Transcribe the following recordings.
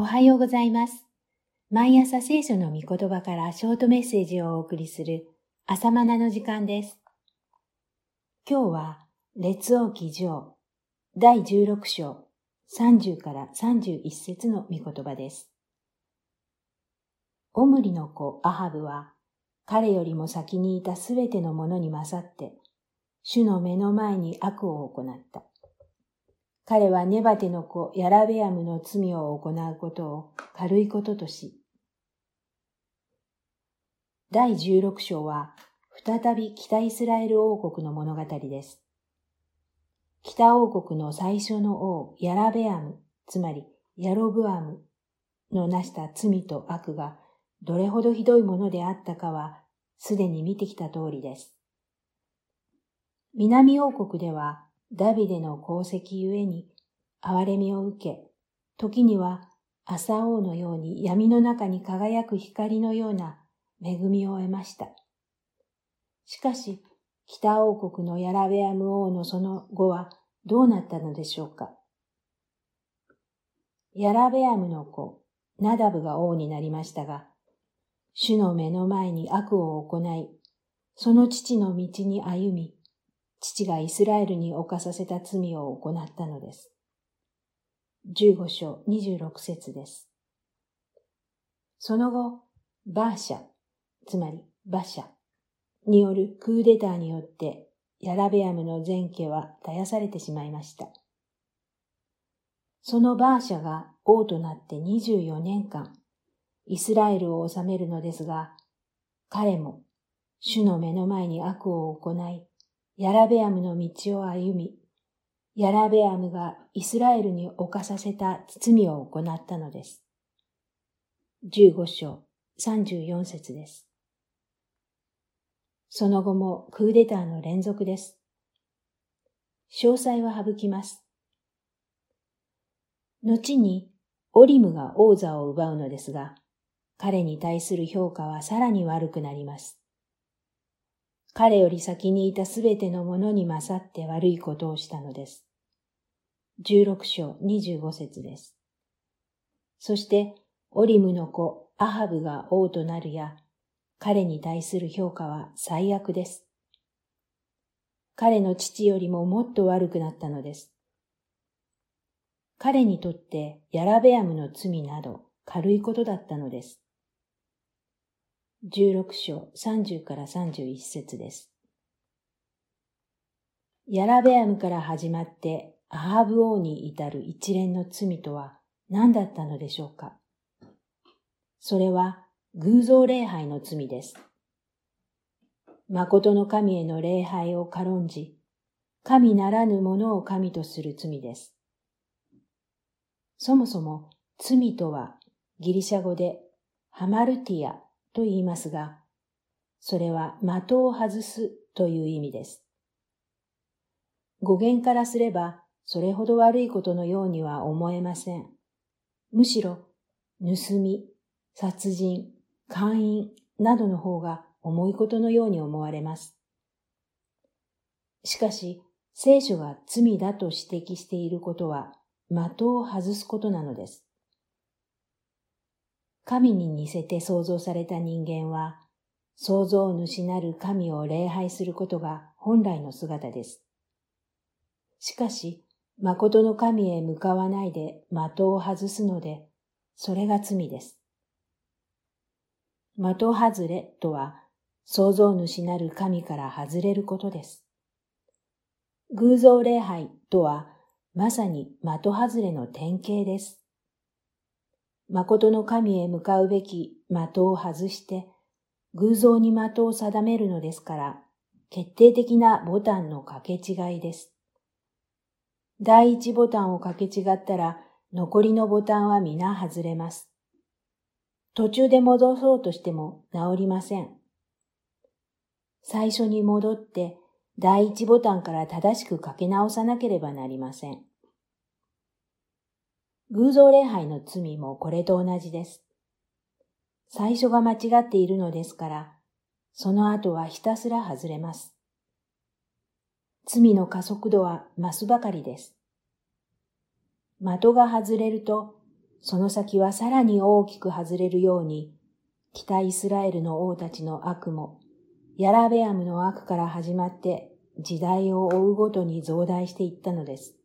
おはようございます。毎朝聖書の御言葉からショートメッセージをお送りする朝マナの時間です。今日は、列王記上第16章30から31節の御言葉です。オムリの子アハブは、彼よりも先にいたすべてのものに勝って、主の目の前に悪を行った。彼はネバテの子ヤラベアムの罪を行うことを軽いこととし、第16章は再び北イスラエル王国の物語です。北王国の最初の王ヤラベアム、つまりヤロブアムの成した罪と悪がどれほどひどいものであったかはすでに見てきた通りです。南王国ではダビデの功績ゆえに憐れみを受け、時には朝王のように闇の中に輝く光のような恵みを得ました。しかし、北王国のヤラベアム王のその後はどうなったのでしょうか。ヤラベアムの子、ナダブが王になりましたが、主の目の前に悪を行い、その父の道に歩み、父がイスラエルに犯させた罪を行ったのです。15章26節です。その後、バーシャ、つまりバシャによるクーデターによってヤラベアムの前家は絶やされてしまいました。そのバーシャが王となって24年間、イスラエルを治めるのですが、彼も主の目の前に悪を行い、ヤラベアムの道を歩み、ヤラベアムがイスラエルに犯させた罪を行ったのです。15章34節です。その後もクーデターの連続です。詳細は省きます。後にオリムが王座を奪うのですが、彼に対する評価はさらに悪くなります。彼より先にいたすべてのものに勝って悪いことをしたのです。16章25節です。そして、オリムの子アハブが王となるや、彼に対する評価は最悪です。彼の父よりももっと悪くなったのです。彼にとってヤラベアムの罪など軽いことだったのです。16章30から31節です。ヤラベアムから始まってアハブ王に至る一連の罪とは何だったのでしょうか？それは偶像礼拝の罪です。誠の神への礼拝を軽んじ、神ならぬものを神とする罪です。そもそも罪とはギリシャ語でハマルティアと言いますが、それは的を外すという意味です。語源からすれば、それほど悪いことのようには思えません。むしろ、盗み、殺人、姦淫などの方が重いことのように思われます。しかし、聖書が罪だと指摘していることは、的を外すことなのです。神に似せて創造された人間は、創造主なる神を礼拝することが本来の姿です。しかし、誠の神へ向かわないで的を外すので、それが罪です。的外れとは、創造主なる神から外れることです。偶像礼拝とは、まさに的外れの典型です。誠の神へ向かうべき的を外して、偶像に的を定めるのですから、決定的なボタンの掛け違いです。第一ボタンを掛け違ったら、残りのボタンは皆外れます。途中で戻そうとしても治りません。最初に戻って、第一ボタンから正しくかけ直さなければなりません。偶像礼拝の罪もこれと同じです。最初が間違っているのですから、その後はひたすら外れます。罪の加速度は増すばかりです。的が外れると、その先はさらに大きく外れるように、北イスラエルの王たちの悪も、ヤラベアムの悪から始まって時代を追うごとに増大していったのです。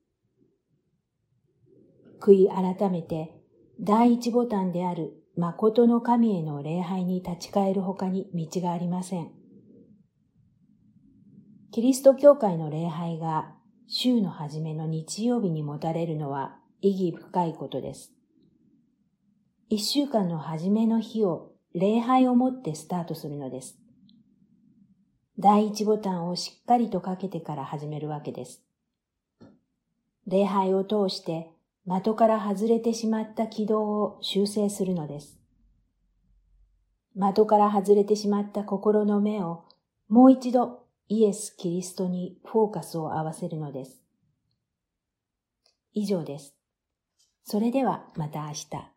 悔い改めて第一ボタンである誠の神への礼拝に立ち返る他に道がありません。キリスト教会の礼拝が週の初めの日曜日に持たれるのは意義深いことです。一週間の初めの日を礼拝をもってスタートするのです。第一ボタンをしっかりとかけてから始めるわけです。礼拝を通して的から外れてしまった軌道を修正するのです。的から外れてしまった心の目をもう一度イエス・キリストにフォーカスを合わせるのです。以上です。それではまた明日。